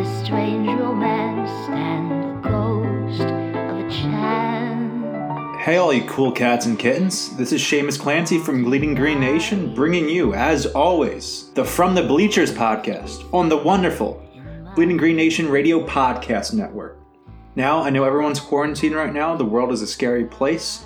This strange romance stand the ghost of a? Hey, all you cool cats and kittens. This is Shamus Clancy from Bleeding Green Nation, bringing you, as always, the From the Bleachers podcast on the wonderful Bleeding Green Nation Radio Podcast Network. Now, I know everyone's quarantined right now. The world is a scary place.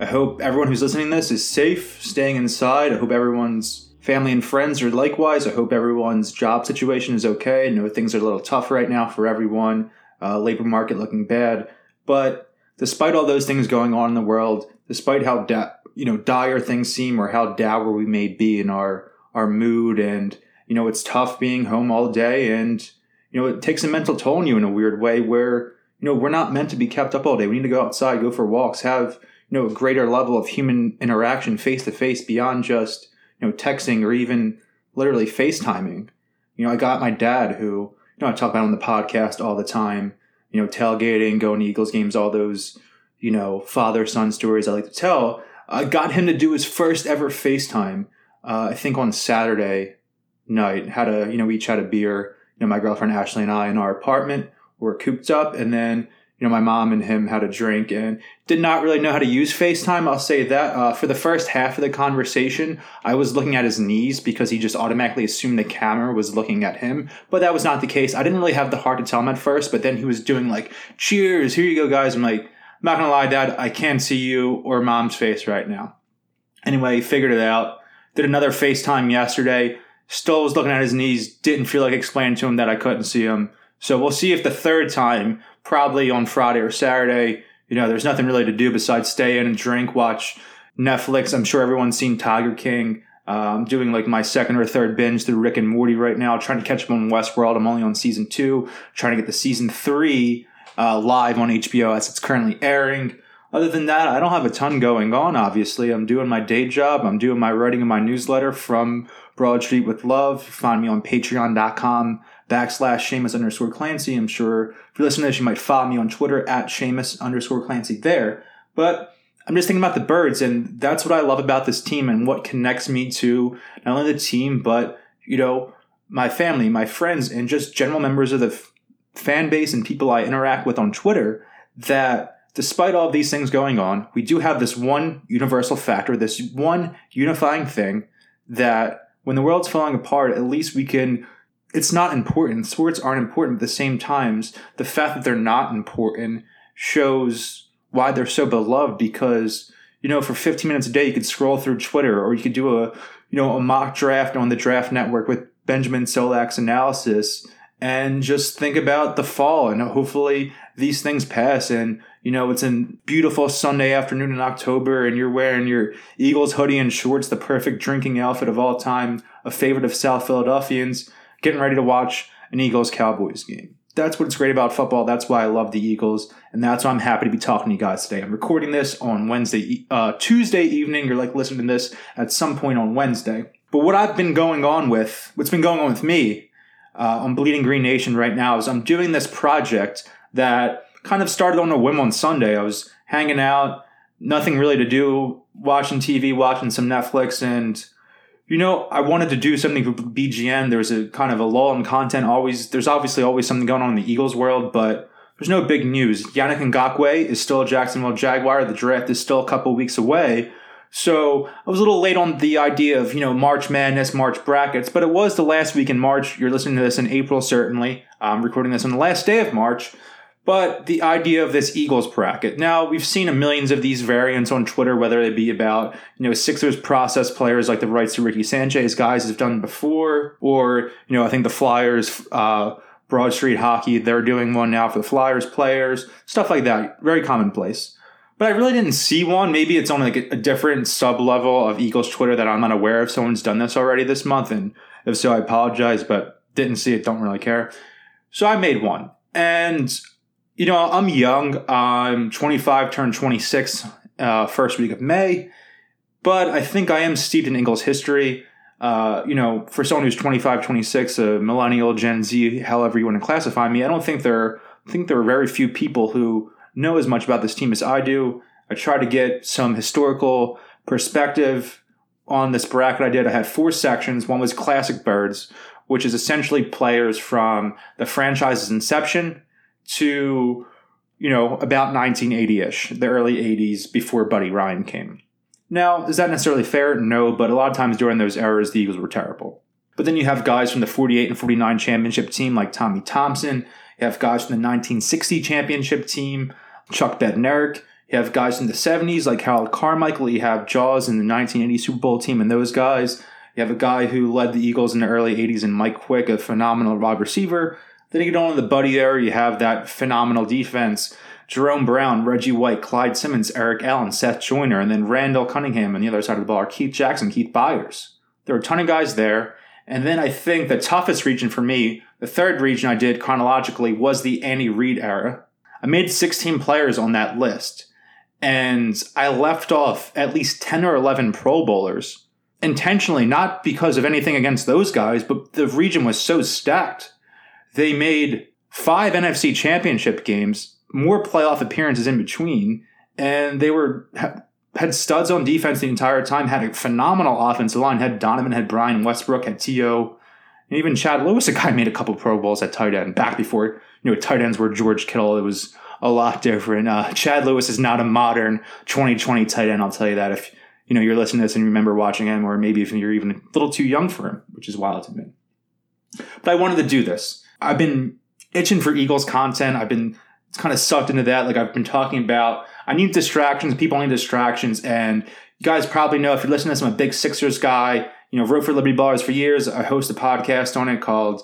I hope everyone who's listening to this is safe, staying inside. I hope everyone's family and friends are likewise. I hope everyone's job situation is okay. I know things are a little tough right now for everyone, uh, labor market looking bad. But despite all those things going on in the world, despite how da- you know dire things seem or how dour we may be in our our mood, and you know it's tough being home all day, and you know it takes a mental toll on you in a weird way where you know we're not meant to be kept up all day. We need to go outside, go for walks, have you know a greater level of human interaction face to face beyond just you know texting or even literally FaceTiming. You know, I got my dad who you know I talk about on the podcast all the time. You know, tailgating, going to Eagles games, all those you know father son stories I like to tell. I got him to do his first ever FaceTime. Uh, I think on Saturday night. Had a you know we each had a beer. You know, my girlfriend Ashley and I in our apartment were cooped up, and then you know my mom and him had a drink and did not really know how to use FaceTime. I'll say that uh, for the first half of the conversation, I was looking at his knees because he just automatically assumed the camera was looking at him, but that was not the case. I didn't really have the heart to tell him at first, but then he was doing like, "Cheers, here you go, guys." I'm like, I'm not gonna lie, Dad, I can't see you or Mom's face right now. Anyway, he figured it out. Did another FaceTime yesterday. Still was looking at his knees. Didn't feel like explaining to him that I couldn't see him. So we'll see if the third time, probably on Friday or Saturday, you know, there's nothing really to do besides stay in and drink, watch Netflix. I'm sure everyone's seen Tiger King. Uh, I'm doing like my second or third binge through Rick and Morty right now, trying to catch up on Westworld. I'm only on season two, trying to get the season three uh, live on HBO as it's currently airing. Other than that, I don't have a ton going on, obviously. I'm doing my day job. I'm doing my writing in my newsletter from Broad Street with Love. Find me on patreon.com backslash Shamus underscore Clancy. I'm sure if you're listening to this, you might follow me on Twitter at Shamus underscore Clancy there. But I'm just thinking about the birds, and that's what I love about this team and what connects me to not only the team, but, you know, my family, my friends, and just general members of the f- fan base and people I interact with on Twitter that despite all these things going on, we do have this one universal factor, this one unifying thing that when the world's falling apart, at least we can. It's not important. Sports aren't important, at the same times, the fact that they're not important shows why they're so beloved because, you know, for 15 minutes a day, you could scroll through Twitter or you could do a, you know, a mock draft on the draft network with Benjamin Solak's analysis and just think about the fall and hopefully these things pass and you know it's a beautiful sunday afternoon in october and you're wearing your eagles hoodie and shorts the perfect drinking outfit of all time a favorite of south philadelphians getting ready to watch an eagles cowboys game. That's what's great about football. That's why i love the eagles and that's why i'm happy to be talking to you guys today. I'm recording this on wednesday uh, tuesday evening. You're like listening to this at some point on wednesday. But what i've been going on with what's been going on with me uh, on Bleeding Green Nation right now is I'm doing this project that kind of started on a whim on Sunday. I was hanging out, nothing really to do, watching TV, watching some Netflix, and you know, I wanted to do something for BGN. There's a kind of a lull in content. Always, there's obviously always something going on in the Eagles world, but there's no big news. Yannick Ngakoue is still a Jacksonville Jaguar. The draft is still a couple weeks away. So I was a little late on the idea of, you know, March Madness, March brackets, but it was the last week in March. You're listening to this in April, certainly. I'm recording this on the last day of March. But the idea of this Eagles bracket. Now, we've seen a millions of these variants on Twitter, whether they be about, you know, Sixers process players like the rights to Ricky Sanchez, guys have done before, or, you know, I think the Flyers, uh, Broad Street Hockey, they're doing one now for the Flyers players, stuff like that. Very commonplace. But I really didn't see one. Maybe it's on like a, different sub level of Eagles Twitter that I'm not aware of. Someone's done this already this month, and if so, I apologize, but didn't see it, don't really care. So I made one. And you know, I'm young. I'm 25, turned 26 uh, first week of May, but I think I am steeped in Eagles history. Uh, you know, for someone who's 25, 26, a millennial, Gen Z, however you want to classify me, I don't think there, I think there are very few people who know as much about this team as I do. I try to get some historical perspective on this bracket I did. I had four sections. One was classic birds, which is essentially players from the franchise's inception to you know about 1980ish, the early 80s before Buddy Ryan came. Now, is that necessarily fair? No, but a lot of times during those eras, the Eagles were terrible. But then you have guys from the 48 and 49 championship team like Tommy Thompson. You have guys from the 1960 championship team, Chuck Bednarik. You have guys from the 70s like Harold Carmichael. You have Jaws in the 1980 Super Bowl team and those guys. You have a guy who led the Eagles in the early 80s and Mike Quick, a phenomenal wide receiver. Then you get on the buddy there. You have that phenomenal defense. Jerome Brown, Reggie White, Clyde Simmons, Eric Allen, Seth Joyner, and then Randall Cunningham on the other side of the ball are Keith Jackson, Keith Byars. There are a ton of guys there. And then I think the toughest region for me, the third region I did chronologically, was the Andy Reid era. I made 16 players on that list. And I left off at least 10 or 11 Pro Bowlers intentionally, not because of anything against those guys, but the region was so stacked they made five NFC championship games, more playoff appearances in between, and they were had studs on defense the entire time, had a phenomenal offensive line, had Donovan, had Brian Westbrook, had T.O., and even Chad Lewis, a guy made a couple Pro Bowls at tight end back before, you know, tight ends were George Kittle. It was a lot different. Uh, Chad Lewis is not a modern 2020 tight end, I'll tell you that. If, you know, you're listening to this and you remember watching him, or maybe if you're even a little too young for him, which is wild to me. But I wanted to do this. I've been itching for Eagles content. I've been kind of sucked into that. Like I've been talking about, I need distractions. People need distractions. And you guys probably know if you're listening to this, I'm a big Sixers guy. You know, wrote for Liberty Ballers for years. I host a podcast on it called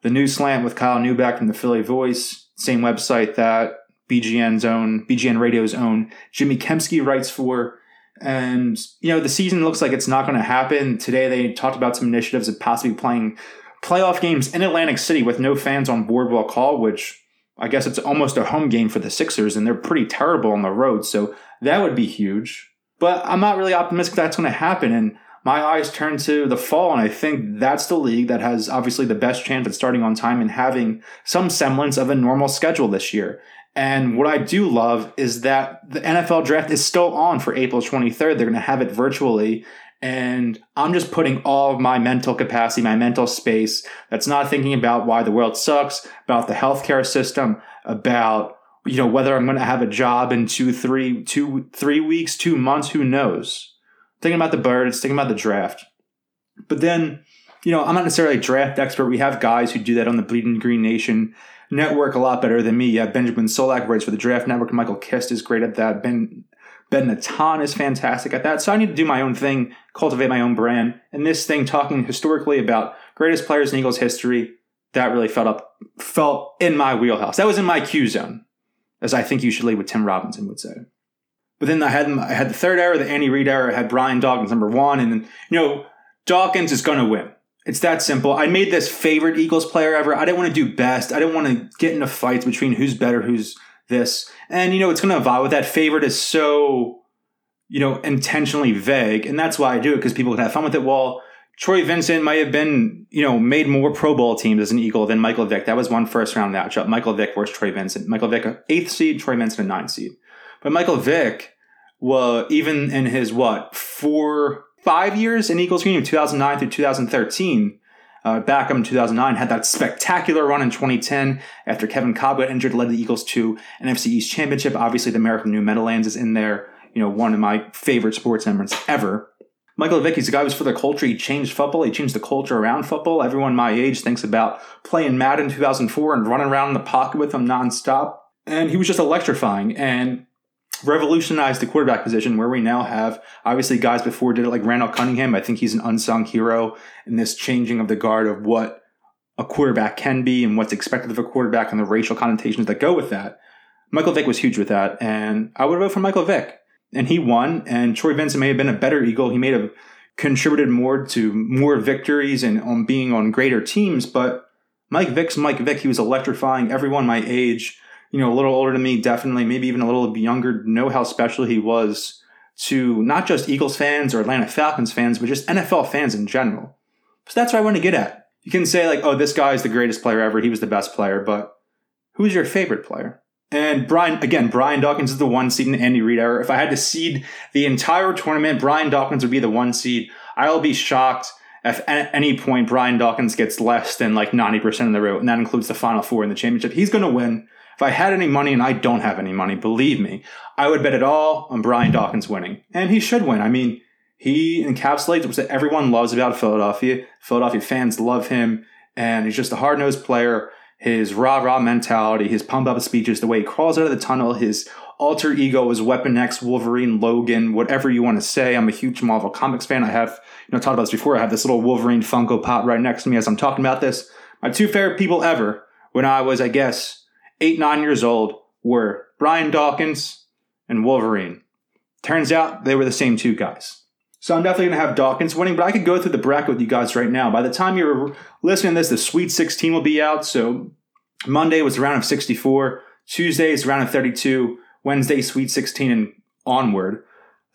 The New Slant with Kyle Neubeck from the Philly Voice. Same website that BGN's own, BGN Radio's own Jimmy Kempski writes for. And, you know, the season looks like it's not going to happen. Today they talked about some initiatives of possibly playing playoff games in Atlantic City with no fans on Boardwalk Hall, which I guess it's almost a home game for the Sixers, and they're pretty terrible on the road. So that would be huge. But I'm not really optimistic that's going to happen. And my eyes turn to the fall, and I think that's the league that has obviously the best chance at starting on time and having some semblance of a normal schedule this year. And what I do love is that the NFL draft is still on for April 23rd. They're going to have it virtually. And I'm just putting all of my mental capacity, my mental space that's not thinking about why the world sucks, about the healthcare system, about you know whether I'm going to have a job in two, three, two, three weeks, two months, who knows? Thinking about the birds, thinking about the draft. But then, you know, I'm not necessarily a draft expert. We have guys who do that on the Bleeding Green Nation network a lot better than me. Yeah, Benjamin Solak writes for the Draft Network. Michael Kist is great at that. Ben Ben Natan is fantastic at that. So I need to do my own thing, cultivate my own brand. And this thing, talking historically about greatest players in Eagles history, that really felt up, felt in my wheelhouse. That was in my Q zone, as I think you should lead with Tim Robinson would say. But then I had I had the third era, the Andy Reid era. I had Brian Dawkins number one, and then you know Dawkins is to win. It's that simple. I made this favorite Eagles player ever. I didn't want to do best. I didn't want to get into fights between who's better, who's this. And, you know, it's going to evolve with that. Favorite is so, you know, intentionally vague. And that's why I do it because people can have fun with it. Well, Troy Vincent might have been, you know, made more Pro Bowl teams as an Eagle than Michael Vick. That was one first round matchup. Michael Vick versus Troy Vincent. Michael Vick, eighth seed, Troy Vincent, a ninth seed. But Michael Vick, well, even in his what, four, five years in Eagles green, 2009 through 2013, uh, back in 2009, had that spectacular run in 2010 after Kevin Kolb got injured, led the Eagles to an NFC East championship. Obviously, the American New Meadowlands is in there. You know, one of my favorite sports memories ever. Michael Vicky's the guy who's for the culture. He changed football. He changed the culture around football. Everyone my age thinks about playing Madden 2004 and running around in the pocket with him nonstop. and he was just electrifying and revolutionized the quarterback position where we now have obviously guys before did it like Randall Cunningham. I think he's an unsung hero in this changing of the guard of what a quarterback can be and what's expected of a quarterback and the racial connotations that go with that. Michael Vick was huge with that, and I would vote for Michael Vick. And he won, and Troy Vincent may have been a better Eagle. He may have contributed more to more victories and on being on greater teams, but Mike Vick's Mike Vick. He was electrifying everyone my age you know, a little older than me, definitely, maybe even a little younger, know how special he was to not just Eagles fans or Atlanta Falcons fans, but just NFL fans in general. So that's what I want to get at. You can say, like, oh, this guy is the greatest player ever. He was the best player, but who's your favorite player? And Brian, again, Brian Dawkins is the one seed in Andy Reid era. If I had to seed the entire tournament, Brian Dawkins would be the one seed. I'll be shocked if at any point Brian Dawkins gets less than like 90% of the vote, and that includes the final four in the championship. He's going to win. If I had any money, and I don't have any money, believe me, I would bet it all on Brian Dawkins winning. And he should win. I mean, he encapsulates what everyone loves about Philadelphia. Philadelphia fans love him, and he's just a hard nosed player. His rah rah mentality, his pump up speeches, the way he crawls out of the tunnel, his alter ego is Weapon X, Wolverine, Logan, whatever you want to say. I'm a huge Marvel Comics fan. I have, you know, talked about this before. I have this little Wolverine Funko Pop right next to me as I'm talking about this. My two favorite people ever when I was, I guess, eight, nine years old were Brian Dawkins and Wolverine. Turns out they were the same two guys. So I'm definitely going to have Dawkins winning, but I could go through the bracket with you guys right now. By the time you're listening to this, the Sweet 16 will be out. So Monday was the round of 64, Tuesday is round of 32, Wednesday, Sweet 16, and onward.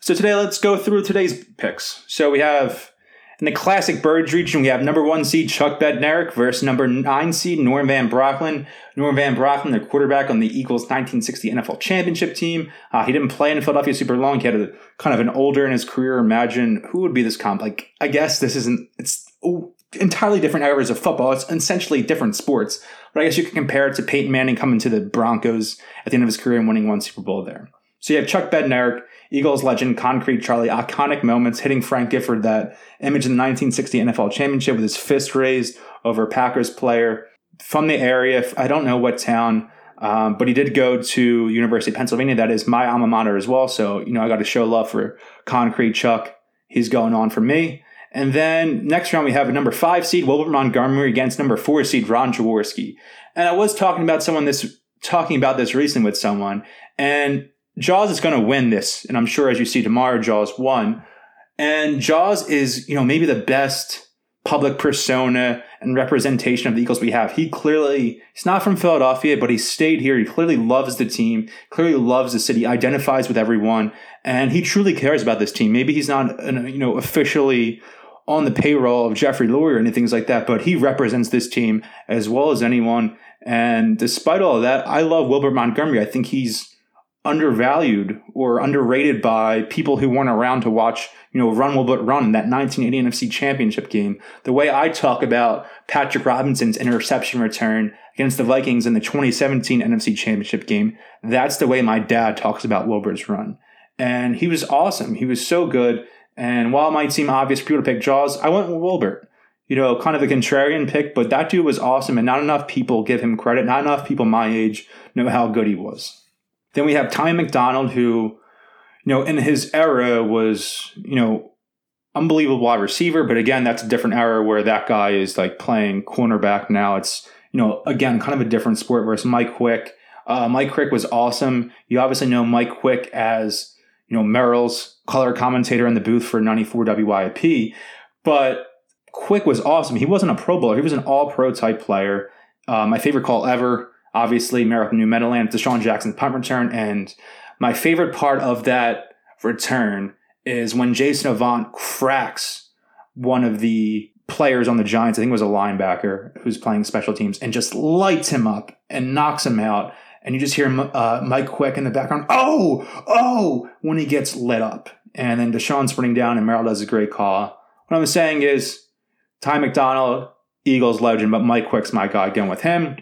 So today, let's go through today's picks. So we have in the classic birds region, we have number one seed Chuck Bednarik versus number nine seed Norm Van Brocklin. Norm Van Brocklin, the quarterback on the Eagles 1960 NFL championship team. Uh, he didn't play in Philadelphia super long. He had a kind of an older in his career. Imagine who would be this comp? Like, I guess this isn't, it's entirely different areas of football. It's essentially different sports. But I guess you could compare it to Peyton Manning coming to the Broncos at the end of his career and winning one Super Bowl there. So you have Chuck Bednarik, Eagles legend, Concrete Charlie, iconic moments, hitting Frank Gifford that image in the 1960 NFL championship with his fist raised over Packers player from the area. I don't know what town, um, but he did go to University of Pennsylvania. That is my alma mater as well. So, you know, I got to show love for Concrete Chuck. He's going on for me. And then next round, we have a number five seed, Wilbert Montgomery, against number four seed, Ron Jaworski. And I was talking about someone this, talking about this recently with someone, and Jaws is going to win this, and I'm sure as you see tomorrow, Jaws won. And Jaws is, you know, maybe the best public persona and representation of the Eagles we have. He clearly, he's not from Philadelphia, but he stayed here. He clearly loves the team, clearly loves the city, identifies with everyone, and he truly cares about this team. Maybe he's not, you know, officially on the payroll of Jeffrey Lurie or anything like that, but he represents this team as well as anyone. And despite all of that, I love Wilbert Montgomery. I think he's undervalued or underrated by people who weren't around to watch, you know, Run Wilbert Run that 1980 NFC Championship game. The way I talk about Patrick Robinson's interception return against the Vikings in the 2017 NFC Championship game, that's the way my dad talks about Wilbert's run. And he was awesome. He was so good. And while it might seem obvious for people to pick Jaws, I went with Wilbert. You know, kind of a contrarian pick, but that dude was awesome, and not enough people give him credit. Not enough people my age know how good he was. Then we have Tommy McDonald, who, you know, in his era was, you know, unbelievable wide receiver. But again, that's a different era where that guy is like playing cornerback now. It's, you know, again, kind of a different sport versus Mike Quick. Uh, Mike Quick was awesome. You obviously know Mike Quick as, you know, Merrill's color commentator in the booth for 94 WIP. But Quick was awesome. He wasn't a Pro Bowler, he was an all pro type player. Uh, my favorite call ever obviously Miracle New Meadowland, DeSean Jackson punt return. And my favorite part of that return is when Jason Avant cracks one of the players on the Giants, I think it was a linebacker who's playing special teams, and just lights him up and knocks him out. And you just hear uh, Mike Quick in the background, oh, oh, when he gets lit up. And then DeSean sprinting down, and Merrill does a great call. What I'm saying is, Ty McDonald, Eagles legend, but Mike Quick's my guy. Going with him.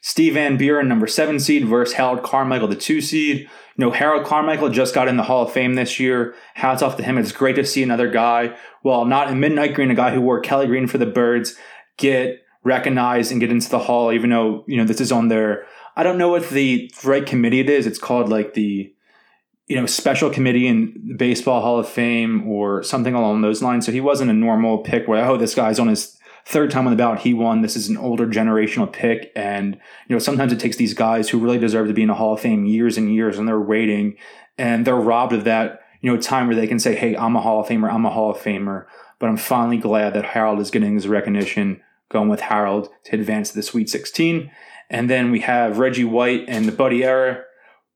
Steve Van Buren, number seven seed, versus Harold Carmichael, the two seed. You know, Harold Carmichael just got in the Hall of Fame this year. Hats off to him. It's great to see another guy, well, not in Midnight Green, a guy who wore Kelly Green for the Birds, get recognized and get into the Hall, even though, you know, this is on their I don't know what the right committee it is. It's called like the you know special committee in the baseball hall of fame or something along those lines so he wasn't a normal pick where oh this guy's on his third time on the ballot he won. This is an older generational pick. And you know sometimes it takes these guys who really deserve to be in the hall of fame years and years and they're waiting and they're robbed of that you know time where they can say hey i'm a hall of famer i'm a hall of famer but i'm finally glad that harold is getting his recognition going with harold to advance to the sweet 16 and then we have reggie white and the buddy era.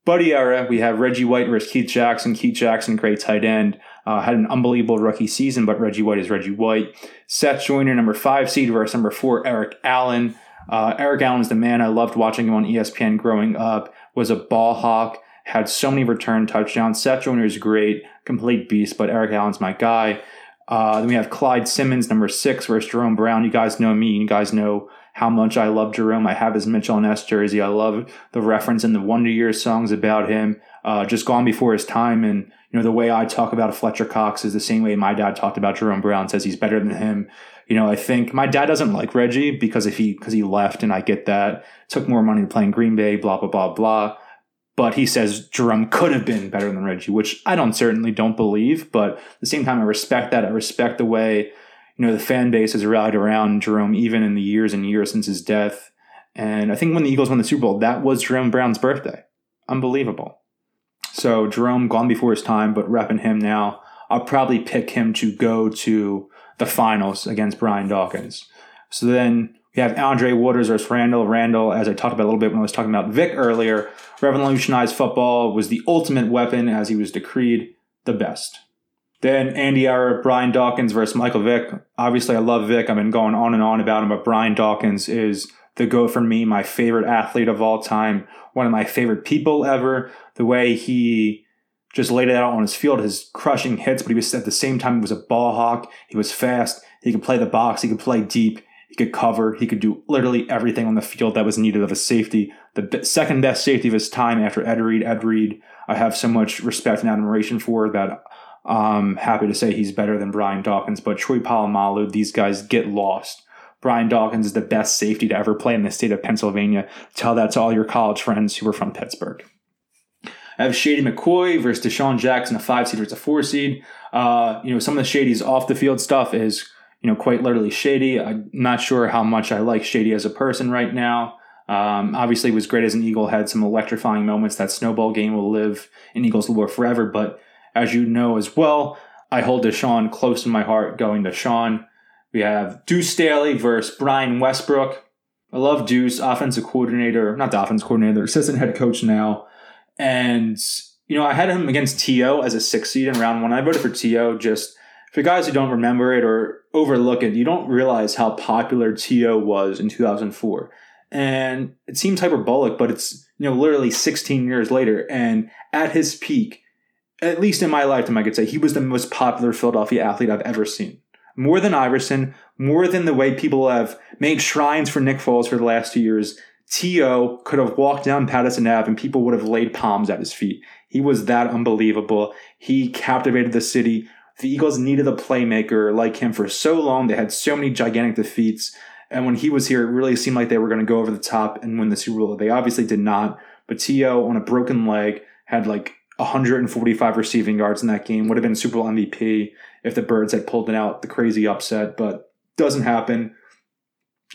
Buddy era, we have Reggie White versus Keith Jackson. Keith Jackson, great tight end, uh, had an unbelievable rookie season, but Reggie White is Reggie White. Seth Joyner, number five seed versus number four, Eric Allen. Uh, Eric Allen is the man. I loved watching him on ESPN growing up. Was a ball hawk, had so many return touchdowns. Seth Joyner is great, complete beast, but Eric Allen's my guy. Uh, then we have Clyde Simmons, number six, versus Jerome Brown. You guys know me. You guys know how much I love Jerome. I have his Mitchell and Ness jersey. I love the reference in the Wonder Years songs about him. Uh, just gone before his time. And, you know, the way I talk about Fletcher Cox is the same way my dad talked about Jerome Brown, says he's better than him. You know, I think my dad doesn't like Reggie because if he, because he left and I get that, took more money to play in Green Bay, blah, blah, blah, blah. But he says Jerome could have been better than Reggie, which I don't certainly don't believe. But at the same time, I respect that. I respect the way you know, the fan base has rallied around Jerome even in the years and years since his death. And I think when the Eagles won the Super Bowl, that was Jerome Brown's birthday. Unbelievable. So Jerome gone before his time, but repping him now. I'll probably pick him to go to the finals against Brian Dawkins. So then we have Andre Waters versus Randall. Randall, as I talked about a little bit when I was talking about Vick earlier, revolutionized football, was the ultimate weapon as he was decreed the best. Then Andy Era, Brian Dawkins versus Michael Vick. Obviously, I love Vick. I've been going on and on about him, but Brian Dawkins is the go for me, my favorite athlete of all time, one of my favorite people ever. The way he just laid it out on his field, his crushing hits, but he was at the same time he was a ball hawk. He was fast. He could play the box. He could play deep. He could cover. He could do literally everything on the field that was needed of a safety. The second best safety of his time after Ed Reed. Ed Reed, I have so much respect and admiration for that I'm happy to say he's better than Brian Dawkins, but Troy Polamalu, these guys get lost. Brian Dawkins is the best safety to ever play in the state of Pennsylvania. Tell that to all your college friends who are from Pittsburgh. I have Shady McCoy versus DeSean Jackson, a five seed versus a four seed. Uh, you know, some of the Shady's off the field stuff is, you know, quite literally shady. I'm not sure how much I like Shady as a person right now. Um, obviously, was great as an Eagle, had some electrifying moments. That snowball game will live in Eagles lore forever, but as you know as well, I hold DeSean close to my heart going to Sean. We have Deuce Staley versus Brian Westbrook. I love Deuce, offensive coordinator, not the offensive coordinator, assistant head coach now. And, you know, I had him against T.O. as a six seed in round one. I voted for T.O. just for guys who don't remember it or overlook it, you don't realize how popular T.O. was in 2004. And it seems hyperbolic, but it's, you know, literally 16 years later. And at his peak, at least in my lifetime, I could say he was the most popular Philadelphia athlete I've ever seen. More than Iverson, more than the way people have made shrines for Nick Foles for the last two years. T.O. could have walked down Pattison Ave and people would have laid palms at his feet. He was that unbelievable. He captivated the city. The Eagles needed a playmaker like him for so long. They had so many gigantic defeats. And when he was here, it really seemed like they were going to go over the top and win the Super Bowl. They obviously did not. But T.O. on a broken leg had like 145 receiving yards in that game. Would have been Super Bowl MVP if the Birds had pulled it out. The crazy upset, but doesn't happen.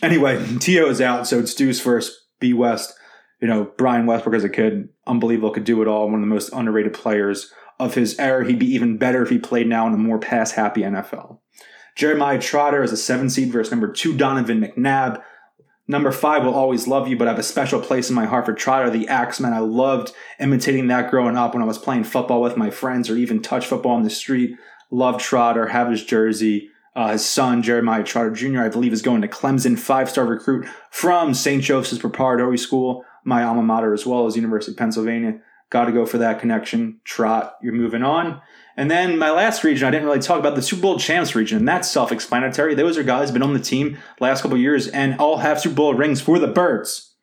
Anyway, T.O. is out, so it's Deuce first, B West. You know, Brian Westbrook as a kid, unbelievable, could do it all. One of the most underrated players of his era. He'd be even better if he played now in a more pass happy NFL. Jeremiah Trotter is a seven seed versus number two, Donovan McNabb. Number five will always love you, but I have a special place in my heart for Trotter, the Axeman. I loved imitating that growing up when I was playing football with my friends or even touch football on the street. Loved Trotter, have his jersey. Uh, his son, Jeremiah Trotter Jr., I believe, is going to Clemson, five star recruit from St. Joseph's Preparatory School, my alma mater, as well as University of Pennsylvania. Got to go for that connection. Trot, you're moving on. And then my last region, I didn't really talk about the Super Bowl champs region, and that's self-explanatory. Those are guys been on the team last couple years and all have Super Bowl rings for the Birds.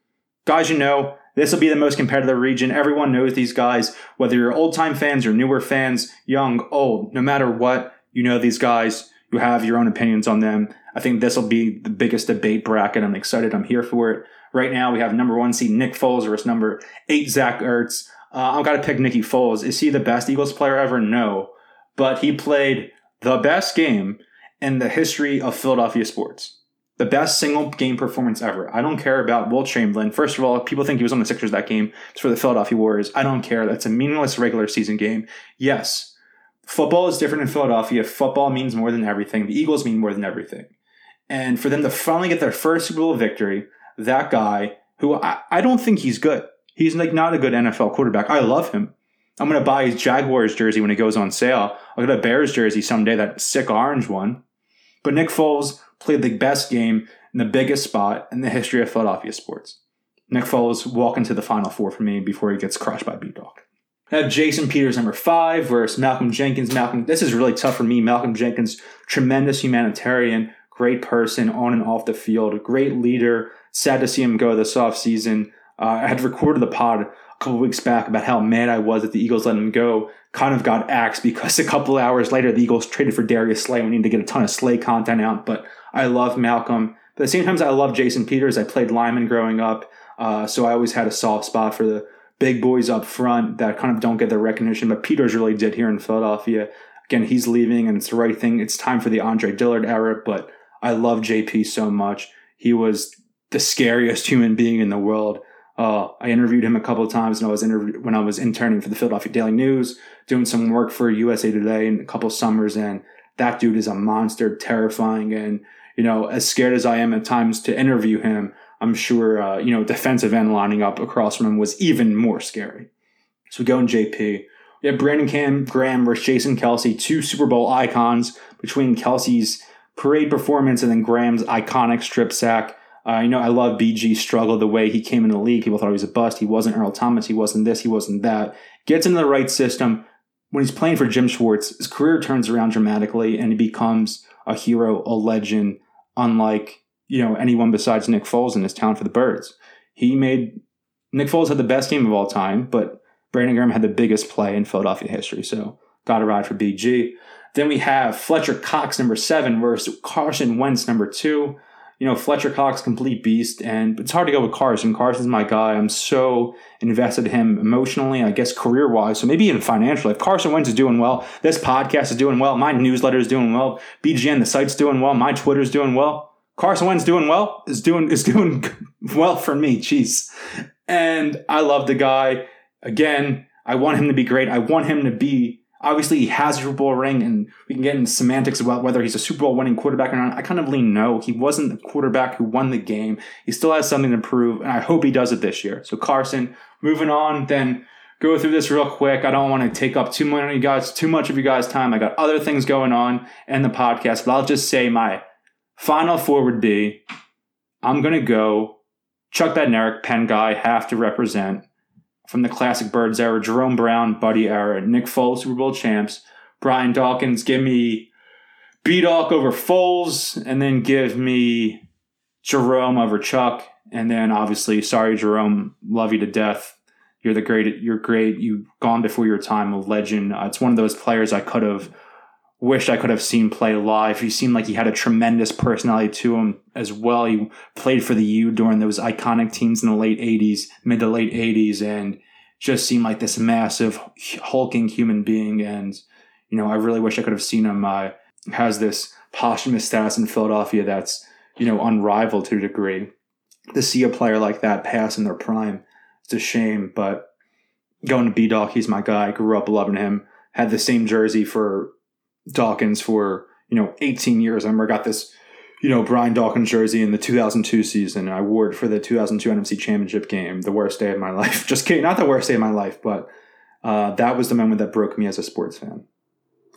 Guys, you know, this will be the most competitive region. Everyone knows these guys, whether you're old-time fans or newer fans, young, old, no matter what, you know these guys. You have your own opinions on them. I think this will be the biggest debate bracket. I'm excited. I'm here for it. Right now, we have number one seed Nick Foles versus number eight Zach Ertz. Uh, I've got to pick Nicky Foles. Is he the best Eagles player ever? No. But he played the best game in the history of Philadelphia sports. The best single game performance ever. I don't care about Wilt Chamberlain. First of all, people think he was on the Sixers that game. It's for the Philadelphia Warriors. I don't care. That's a meaningless regular season game. Yes, football is different in Philadelphia. Football means more than everything. The Eagles mean more than everything. And for them to finally get their first Super Bowl victory, that guy, who I, I don't think he's good. He's like not a good NFL quarterback. I love him. I'm gonna buy his Jaguars jersey when it goes on sale. I'll get a Bears jersey someday, that sick orange one. But Nick Foles played the best game in the biggest spot in the history of Philadelphia sports. Nick Foles walking to the Final Four for me before he gets crushed by B Dog. Have Jason Peters number five versus Malcolm Jenkins. Malcolm, this is really tough for me. Malcolm Jenkins, tremendous humanitarian, great person on and off the field, great leader. Sad to see him go this offseason. Uh, I had recorded the pod a couple weeks back about how mad I was that the Eagles let him go. Kind of got axed because a couple hours later the Eagles traded for Darius Slay. We need to get a ton of Slay content out, but I love Malcolm. But at the same time, I love Jason Peters. I played lineman growing up, uh, so I always had a soft spot for the big boys up front that kind of don't get the recognition. But Peters really did here in Philadelphia. Again, he's leaving, and it's the right thing. It's time for the Andre Dillard era, but I love JP so much. He was the scariest human being in the world. Uh, I interviewed him a couple of times when I was interview- when I was interning for the Philadelphia Daily News, doing some work for USA Today in a couple summers, and that dude is a monster, terrifying, and you know, as scared as I am at times to interview him, I'm sure uh, you know defensive end lining up across from him was even more scary. So we go in JP. We have Brandon Cam Graham versus Jason Kelce, two Super Bowl icons between Kelce's parade performance and then Graham's iconic strip sack. Uh, you know, I love BG struggle the way he came in the league. People thought he was a bust. He wasn't Earl Thomas. He wasn't this. He wasn't that. Gets into the right system. When he's playing for Jim Schwartz, his career turns around dramatically and he becomes a hero, a legend, unlike, you know, anyone besides Nick Foles in his town for the Birds. He made Nick Foles had the best team of all time, but Brandon Graham had the biggest play in Philadelphia history. So got a ride for BG. Then we have Fletcher Cox, number seven, versus Carson Wentz, number two. You know, Fletcher Cox, complete beast, and it's hard to go with Carson. Carson's my guy. I'm so invested in him emotionally, I guess career wise, so maybe even financially. If Carson Wentz is doing well, this podcast is doing well, my newsletter is doing well, BGN, the site's doing well, my Twitter's doing well. Carson Wentz doing well is doing is doing well for me. Jeez, and I love the guy. Again, I want him to be great. I want him to be Obviously, he has a Super Bowl ring, and we can get into semantics about whether he's a Super Bowl winning quarterback or not. I kind of lean no. He wasn't the quarterback who won the game. He still has something to prove, and I hope he does it this year. So, Carson, moving on, then go through this real quick. I don't want to take up too much of you guys, too much of you guys' time. I got other things going on in the podcast, but I'll just say my final four would be I'm going to go Chuck Bednarik, Penn guy, have to represent from the classic Birds era, Jerome Brown, Buddy era, Nick Foles, Super Bowl champs, Brian Dawkins, give me B Dawk over Foles, and then give me Jerome over Chuck, and then obviously, sorry Jerome, love you to death. You're the great. You're great. You've gone before your time, a legend. It's one of those players I could have wished I could have seen play live. He seemed like he had a tremendous personality to him as well. He played for the U during those iconic teams in the late 80s, mid to late 80s, and just seemed like this massive, hulking human being. And, you know, I really wish I could have seen him. Uh, has this posthumous status in Philadelphia that's, you know, unrivaled to a degree. To see a player like that pass in their prime, it's a shame. But going to B Dog, he's my guy. Grew up loving him. Had the same jersey for Dawkins for you know 18 years. I remember I got this you know Brian Dawkins jersey in the 2002 season, and I wore it for the 2002 NFC Championship game. The worst day of my life. Just kidding, not the worst day of my life, but uh, that was the moment that broke me as a sports fan.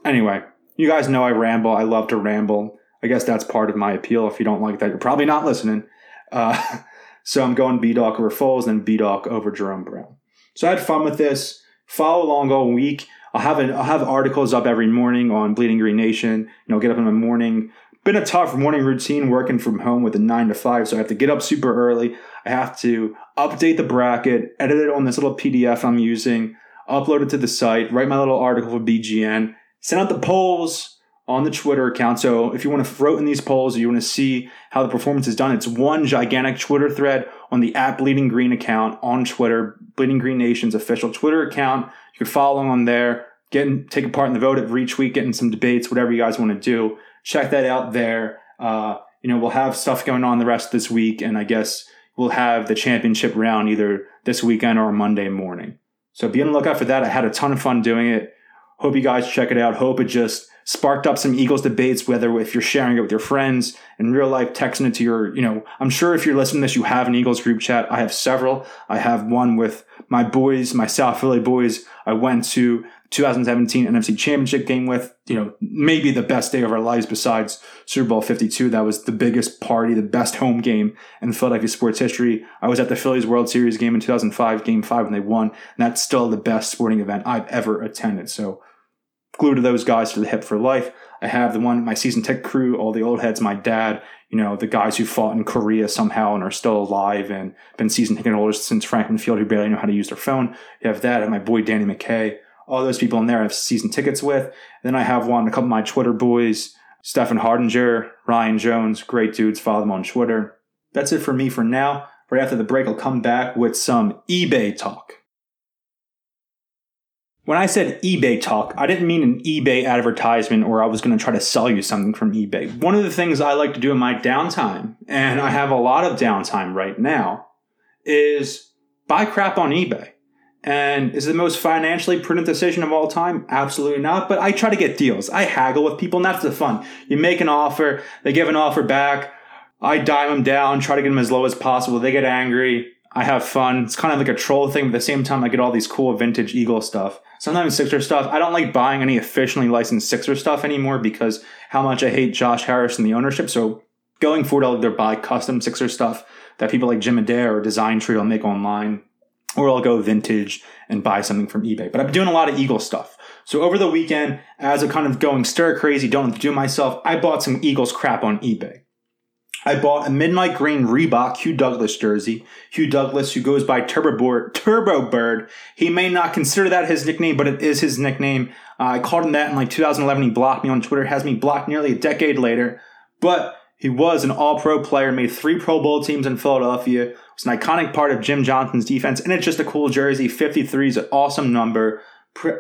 Anyway, you guys know I ramble. I love to ramble. I guess that's part of my appeal. If you don't like that, you're probably not listening. Uh, so I'm going B Dawk over Foles and B Dawk over Jerome Brown. So I had fun with this. Follow along all week. I'll have an, I'll have articles up every morning on Bleeding Green Nation. You know, get up in the morning. Been a tough morning routine working from home with a nine to five, so I have to get up super early. I have to update the bracket, edit it on this little PDF I'm using, upload it to the site, write my little article for BGN, send out the polls on the Twitter account. So if you want to vote in these polls, you want to see how the performance is done, it's one gigantic Twitter thread on the at Bleeding Green account on Twitter, Bleeding Green Nation's official Twitter account. You can follow on there, get take a part in the vote every week, getting some debates, whatever you guys want to do. Check that out there. Uh, you know, we'll have stuff going on the rest of this week, and I guess we'll have the championship round either this weekend or Monday morning. So be on the lookout for that. I had a ton of fun doing it. Hope you guys check it out. Hope it just sparked up some Eagles debates, whether if you're sharing it with your friends in real life, texting it to your, you know, I'm sure if you're listening to this, you have an Eagles group chat. I have several. I have one with my boys, my South Philly boys. I went to 2017 NFC Championship game with, you know, maybe the best day of our lives besides Super Bowl 52. That was the biggest party, the best home game in Philadelphia sports history. I was at the Phillies World Series game in 2005, game five, when they won. And that's still the best sporting event I've ever attended. So glued to those guys to the hip for life. I have the one, my season ticket crew, all the old heads, my dad, you know, the guys who fought in Korea somehow and are still alive and been season ticket holders since Franklin Field who barely know how to use their phone. You have that. and my boy Danny McKay. All those people in there I have season tickets with. Then I have one, a couple of my Twitter boys, Stefan Hardinger, Ryan Jones, great dudes. Follow them on Twitter. That's it for me for now. Right after the break, I'll come back with some eBay talk. When I said eBay talk, I didn't mean an eBay advertisement or I was going to try to sell you something from eBay. One of the things I like to do in my downtime, and I have a lot of downtime right now, is buy crap on eBay. And is it the most financially prudent decision of all time? Absolutely not. But I try to get deals. I haggle with people, and that's the fun. You make an offer, they give an offer back. I dime them down, try to get them as low as possible. They get angry. I have fun. It's kind of like a troll thing, but at the same time, I get all these cool vintage Eagle stuff sometimes Sixer stuff. I don't like buying any officially licensed Sixer stuff anymore because how much I hate Josh Harris and the ownership. So going forward, I'll either buy custom Sixer stuff that people like Jim Adair or Design Tree will make online, or I'll go vintage and buy something from eBay. But I'm doing a lot of Eagle stuff. So over the weekend, as I'm kind of going stir crazy, don't do myself, I bought some Eagles crap on eBay. I bought a midnight green Reebok Hugh Douglas jersey. Hugh Douglas, who goes by Turbo Bird, Turbo Bird. He may not consider that his nickname, but it is his nickname. Uh, I called him that in like 2011. He blocked me on Twitter. Has me blocked nearly a decade later. But he was an All-Pro player. Made three Pro Bowl teams in Philadelphia. Was an iconic part of Jim Johnson's defense, and it's just a cool jersey. 53 is an awesome number.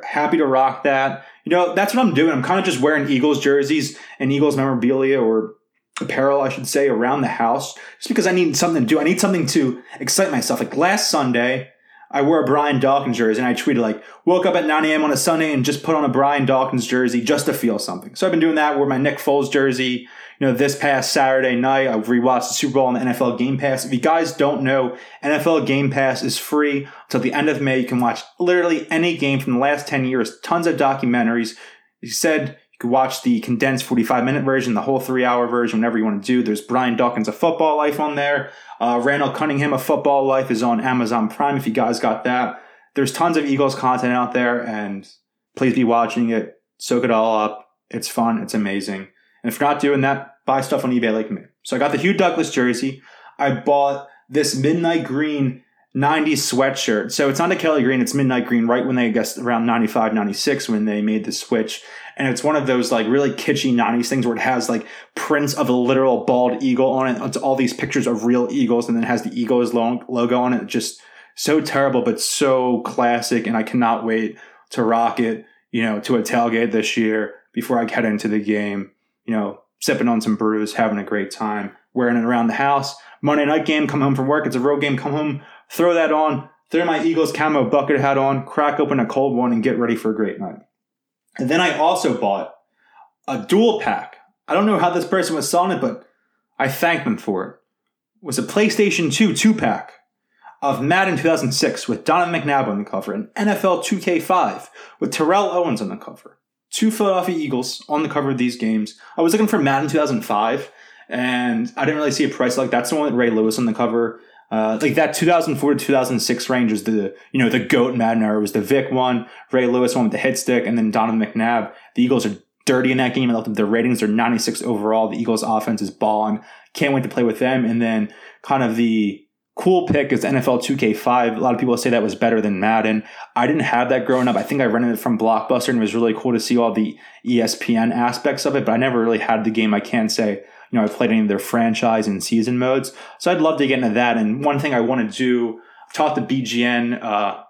happy to rock that. You know, that's what I'm doing. I'm kind of just wearing Eagles jerseys and Eagles memorabilia or apparel, I should say, around the house just because I need something to do. I need something to excite myself. Like last Sunday, I wore a Brian Dawkins jersey and I tweeted like, woke up at 9 a.m. on a Sunday and just put on a Brian Dawkins jersey just to feel something. So I've been doing that. Wore my Nick Foles jersey. You know, this past Saturday night, I rewatched the Super Bowl on the NFL Game Pass. If you guys don't know, NFL Game Pass is free until the end of May. You can watch literally any game from the last 10 years, tons of documentaries. He said watch the condensed 45 minute version, the whole three hour version, whenever you want to do. There's Brian Dawkins, A Football Life on there. Uh, Randall Cunningham, A Football Life is on Amazon Prime if you guys got that. There's tons of Eagles content out there, and please be watching it. Soak it all up. It's fun. It's amazing. And if you're not doing that, buy stuff on eBay like me. So I got the Hugh Douglas jersey. I bought this midnight green 90s sweatshirt. So it's not a Kelly Green, it's midnight green, right when they, I guess, around 95, 96 when they made the switch. And it's one of those like really kitschy 90s things where it has like prints of a literal bald eagle on it. It's all these pictures of real eagles and then has the Eagles logo on it. Just so terrible, but so classic. And I cannot wait to rock it, you know, to a tailgate this year before I head into the game, you know, sipping on some brews, having a great time, wearing it around the house. Monday night game, come home from work. It's a road game, come home throw that on, throw my Eagles camo bucket hat on, crack open a cold one, and get ready for a great night. And then I also bought a dual pack. I don't know how this person was selling it, but I thank them for it. It was a PlayStation 2 two pack of Madden 2006 with Donovan McNabb on the cover and NFL 2K5 with Terrell Owens on the cover. Two Philadelphia Eagles on the cover of these games. I was looking for Madden 2005 and I didn't really see a price like that's the one with Ray Lewis on the cover. Uh, like that 2004 to 2006 range was the you know the goat Madden era. Was the Vic one, Ray Lewis one with the hit stick, and then Donovan McNabb. The Eagles are dirty in that game. Their ratings are 96 overall. The Eagles offense is balling. Can't wait to play with them. And then kind of the cool pick is NFL 2K5. A lot of people say that was better than Madden. I didn't have that growing up. I think I rented it from Blockbuster and it was really cool to see all the ESPN aspects of it, but I never really had the game. I can't say, you know, I played any of their franchise and season modes. So I'd love to get into that. And one thing I want to do, I've talked to BGN, uh,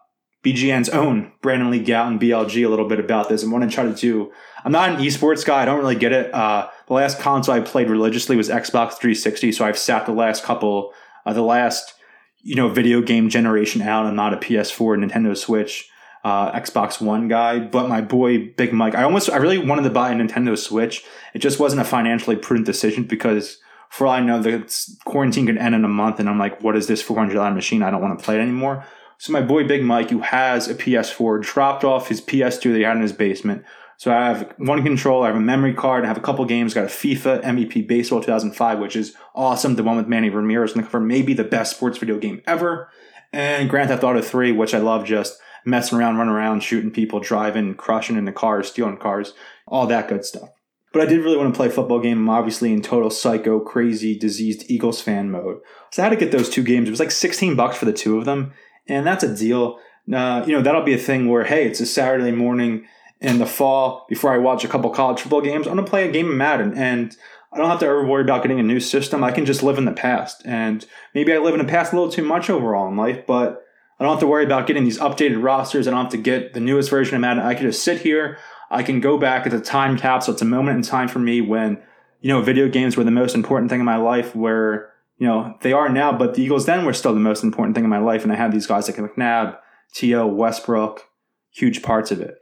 BGN's own Brandon Lee Gowton, BLG, a little bit about this and want to try to do. I'm not an esports guy. I don't really get it. Uh, the last console I played religiously was Xbox 360. So I've sat the last couple uh, the last you know video game generation out. I'm not a PS4, Nintendo Switch, uh, Xbox One guy, but my boy Big Mike, I almost I really wanted to buy a Nintendo Switch. It just wasn't a financially prudent decision because for all I know, the quarantine could end in a month, and I'm like, what is this four hundred dollar machine? I don't want to play it anymore. So my boy Big Mike, who has a PS4, dropped off his PS2 that he had in his basement so I have one controller, I have a memory card, I have a couple games, got a FIFA MVP Baseball 2005, which is awesome. The one with Manny Ramirez on the cover, maybe the best sports video game ever. And Grand Theft Auto 3, which I love just messing around, running around, shooting people, driving, crushing into cars, stealing cars, all that good stuff. But I did really want to play football game. I'm obviously in total psycho, crazy, diseased Eagles fan mode. So I had to get those two games. It was like 16 bucks for the two of them. And that's a deal. Uh, you know, that'll be a thing where, hey, it's a Saturday morning in the fall before I watch a couple college football games, I'm going to play a game of Madden. And I don't have to ever worry about getting a new system. I can just live in the past. And maybe I live in the past a little too much overall in life, but I don't have to worry about getting these updated rosters. I don't have to get the newest version of Madden. I can just sit here. I can go back at the time capsule. It's a moment in time for me when, you know, video games were the most important thing in my life where, you know, they are now, but the Eagles then were still the most important thing in my life. And I had these guys like McNabb, T.O., Westbrook, huge parts of it.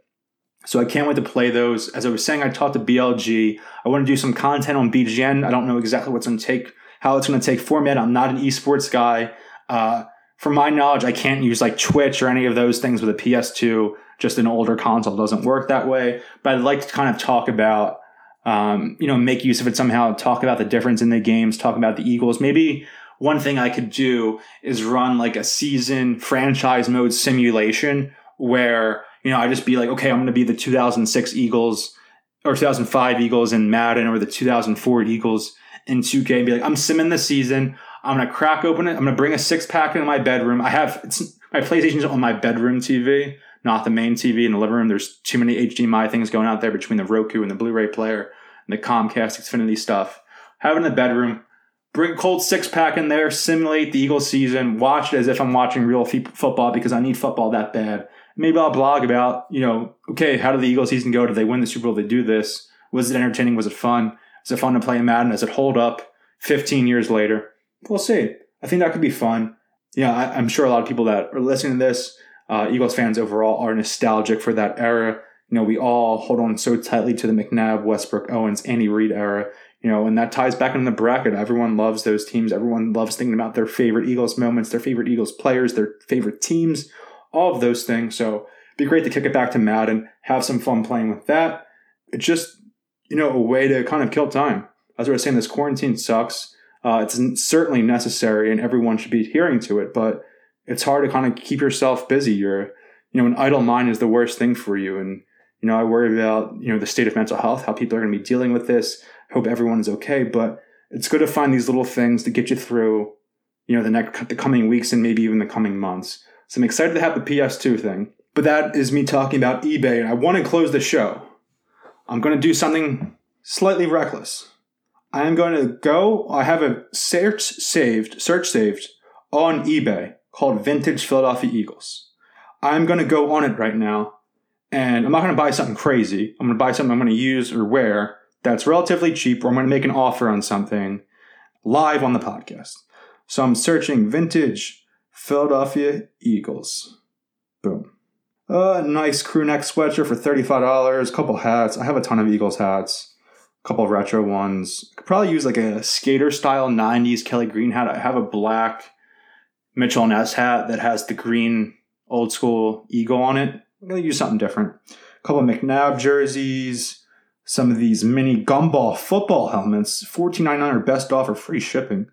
So I can't wait to play those. As I was saying, I talked to BLG. I want to do some content on BGN. I don't know exactly what's going to take, how it's going to take format. I'm not an esports guy. Uh, from my knowledge, I can't use like Twitch or any of those things with a PS2. Just an older console doesn't work that way. But I'd like to kind of talk about, um, you know, make use of it somehow. Talk about the difference in the games. Talk about the Eagles. Maybe one thing I could do is run like a season franchise mode simulation where you know, I just be like, okay, I'm going to be the 2006 Eagles or 2005 Eagles in Madden or the 2004 Eagles in 2K and be like, I'm simming the season. I'm to crack open it. I'm to bring a six pack into my bedroom. I have it's, my PlayStation's on my bedroom TV, not the main TV in the living room. There's too many HDMI things going out there between the Roku and the Blu-ray player and the Comcast Xfinity stuff. Have it in the bedroom. Bring a cold six pack in there, simulate the Eagles season, watch it as if I'm watching real f- football because I need football that bad maybe I'll blog about, you know, okay, how did the Eagles season go? Did they win the Super Bowl? Did they do this? Was it entertaining? Was it fun? Is it fun to play Madden? Does it hold up 15 years later? We'll see. I think that could be fun. Yeah, I, am sure a lot of people that are listening to this, uh, Eagles fans overall, are nostalgic for that era. You know, we all hold on so tightly to the McNabb, Westbrook, Owens, Andy Reid era. You know, and that ties back into the bracket. Everyone loves those teams. Everyone loves thinking about their favorite Eagles moments, their favorite Eagles players, their favorite teams all of those things. So it'd be great to kick it back to Madden, have some fun playing with that. It's just, you know, a way to kind of kill time. As I was saying, this quarantine sucks. Uh, it's certainly necessary and everyone should be adhering to it, but it's hard to kind of keep yourself busy. You're, you know, an idle mind is the worst thing for you. And, you know, I worry about, you know, the state of mental health, how people are going to be dealing with this. I hope everyone is okay, but it's good to find these little things to get you through, you know, the next, the coming weeks and maybe even the coming months. So I'm excited to have the PS2 thing. But that is me talking about eBay, and I want to close the show. I'm going to do something slightly reckless. I am going to go. I have a search saved, search saved on eBay called Vintage Philadelphia Eagles. I'm going to go on it right now, and I'm not going to buy something crazy. I'm going to buy something I'm going to use or wear that's relatively cheap, or I'm going to make an offer on something live on the podcast. So I'm searching vintage Philadelphia Eagles. Boom. A nice crew neck sweatshirt for $35, a couple hats. I have a ton of Eagles hats, couple of retro ones. Could probably use like a skater style 90s Kelly Green hat. I have a black Mitchell & Ness hat that has the green old school eagle on it. I'm to use something different. A couple McNabb jerseys, some of these mini gumball football helmets, $14.99 best offer, free shipping.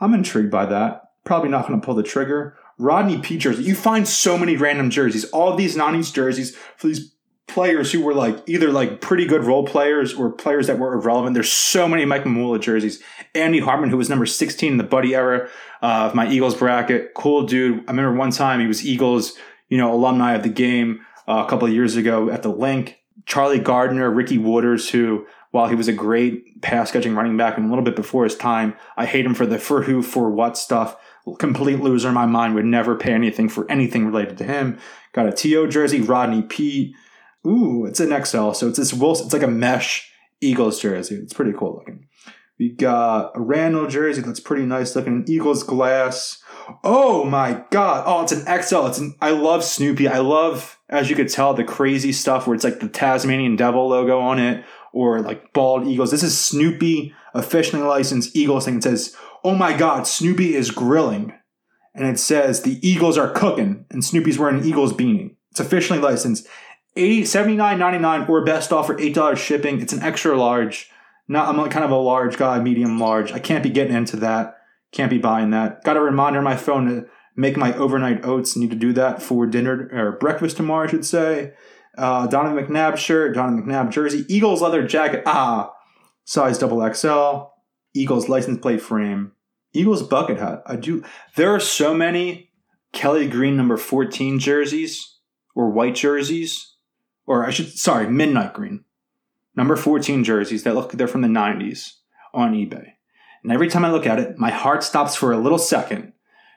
I'm intrigued by that. Probably not to pull the trigger. Rodney Peete jersey. You find so many random jerseys. All these 90s jerseys for these players who were like either like pretty good role players or players that were irrelevant. There's so many Mike Mamula jerseys. Andy Harmon, who was number 16 in the Buddy era uh, of my Eagles bracket, cool dude. I remember one time he was Eagles, you know, alumni of the game uh, a couple of years ago at the Linc. Charlie Garner, Ricky Watters, who while he was a great pass catching running back and a little bit before his time, I hate him for the for who for what stuff. Complete loser in my mind. Would never pay anything for anything related to him. Got a T.O. jersey, Rodney Peete. Ooh, it's an XL, so it's this Wilson. It's like a mesh Eagles jersey. It's pretty cool looking. We got a Randall jersey that's pretty nice looking. An Eagles glass. Oh my god! Oh, it's an XL. It's an. I love Snoopy. I love, as you could tell, the crazy stuff where it's like the Tasmanian Devil logo on it, or like bald eagles. This is Snoopy officially licensed Eagles thing. It says oh my God, Snoopy is grilling. And it says the Eagles are cooking, and Snoopy's wearing an Eagles beanie. It's officially licensed. $79.99 or best offer, $8 shipping. It's an extra large. Not I'm kind of a large guy, medium large. I can't be getting into that. Can't be buying that. Got a reminder on my phone to make my overnight oats. Need to do that for dinner or breakfast tomorrow, I should say. Uh, Donovan McNabb shirt, Donovan McNabb jersey, Eagles leather jacket. Ah, size double XL. Eagles license plate frame. Eagles bucket hat. I do. There are so many Kelly Green number 14 jerseys or white jerseys, or I should, sorry, midnight green. Number 14 jerseys that look, they're from the 90s on eBay. And every time I look at it, my heart stops for a little second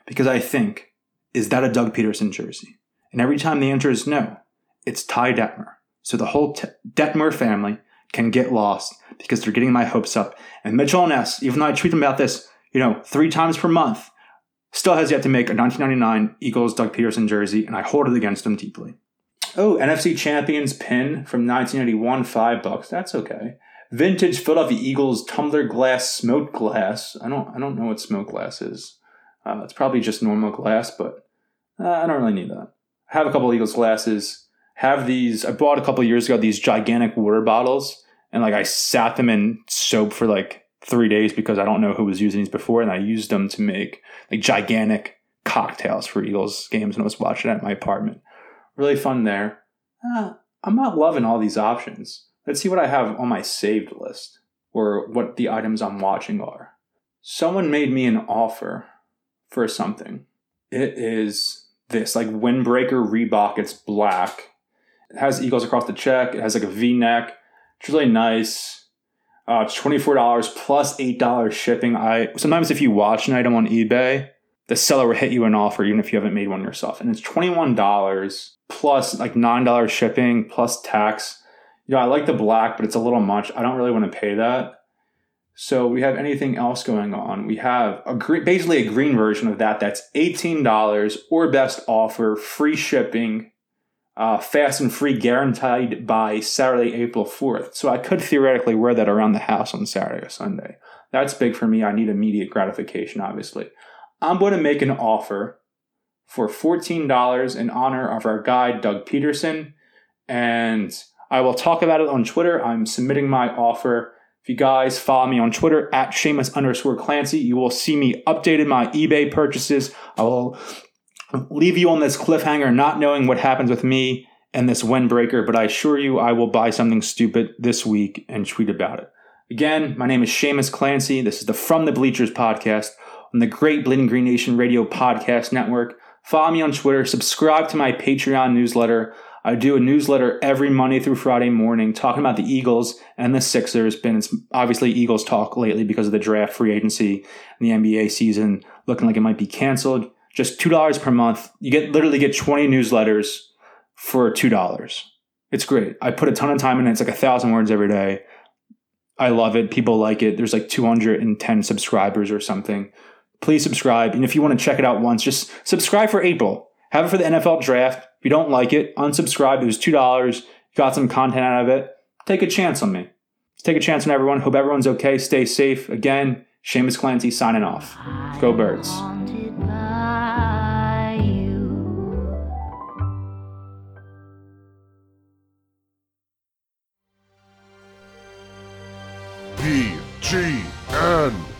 because I think, is that a Doug Pederson jersey? And every time the answer is no, it's Ty Detmer. So the whole T- Detmer family can get lost because they're getting my hopes up. And Mitchell and Ness, even though I tweet them about this, you know, three times per month, still has yet to make a 1999 Eagles Doug Pederson jersey, and I hold it against him deeply. Oh, NFC Champions pin from 1981, five bucks. That's okay. Vintage Philadelphia Eagles tumbler glass smoked glass. I don't I don't know what smoked glass is. Uh, it's probably just normal glass, but uh, I don't really need that. I have a couple Eagles glasses. Have these. I bought a couple years ago these gigantic water bottles, and like I sat them in soap for like three days because I don't know who was using these before, and I used them to make like gigantic cocktails for Eagles games when I was watching at my apartment. Really fun there. Uh, I'm not loving all these options. Let's see what I have on my saved list or what the items I'm watching are. Someone made me an offer for something. It is this like windbreaker Reebok. It's black. It has eagles across the check. It has like a V neck. It's really nice. Uh, it's twenty four dollars plus eight dollars shipping. I sometimes if you watch an item on eBay, the seller will hit you an offer even if you haven't made one yourself, and it's twenty one dollars plus like nine dollars shipping plus tax. You know, I like the black, but it's a little much. I don't really want to pay that. So we have anything else going on? We have a green, basically a green version of that. That's eighteen dollars or best offer, free shipping, uh, fast and free guaranteed by Saturday, April 4th. So I could theoretically wear that around the house on Saturday or Sunday. That's big for me. I need immediate gratification, obviously. I'm going to make an offer for $14 in honor of our guide, Doug Pederson. And I will talk about it on Twitter. I'm submitting my offer. If you guys follow me on Twitter at Shamus underscore Clancy, you will see me updated my eBay purchases. I will leave you on this cliffhanger, not knowing what happens with me and this windbreaker, but I assure you I will buy something stupid this week and tweet about it. Again, my name is Shamus Clancy. This is the From the Bleachers podcast on the Great Bleeding Green Nation Radio Podcast Network. Follow me on Twitter, subscribe to my Patreon newsletter. I do a newsletter every Monday through Friday morning talking about the Eagles and the Sixers. Been obviously Eagles talk lately because of the draft, free agency, and the NBA season looking like it might be canceled just $2 per month. You get literally get 20 newsletters for $2. It's great. I put a ton of time in it. It's like a thousand words every day. I love it. People like it. There's like 210 subscribers or something. Please subscribe. And if you want to check it out once, just subscribe for April. Have it for the NFL draft. If you don't like it, unsubscribe. It was $2. Got some content out of it. Take a chance on me. take a chance on everyone. Hope everyone's okay. Stay safe. Again, Shamus Clancy signing off. Go Birds. G N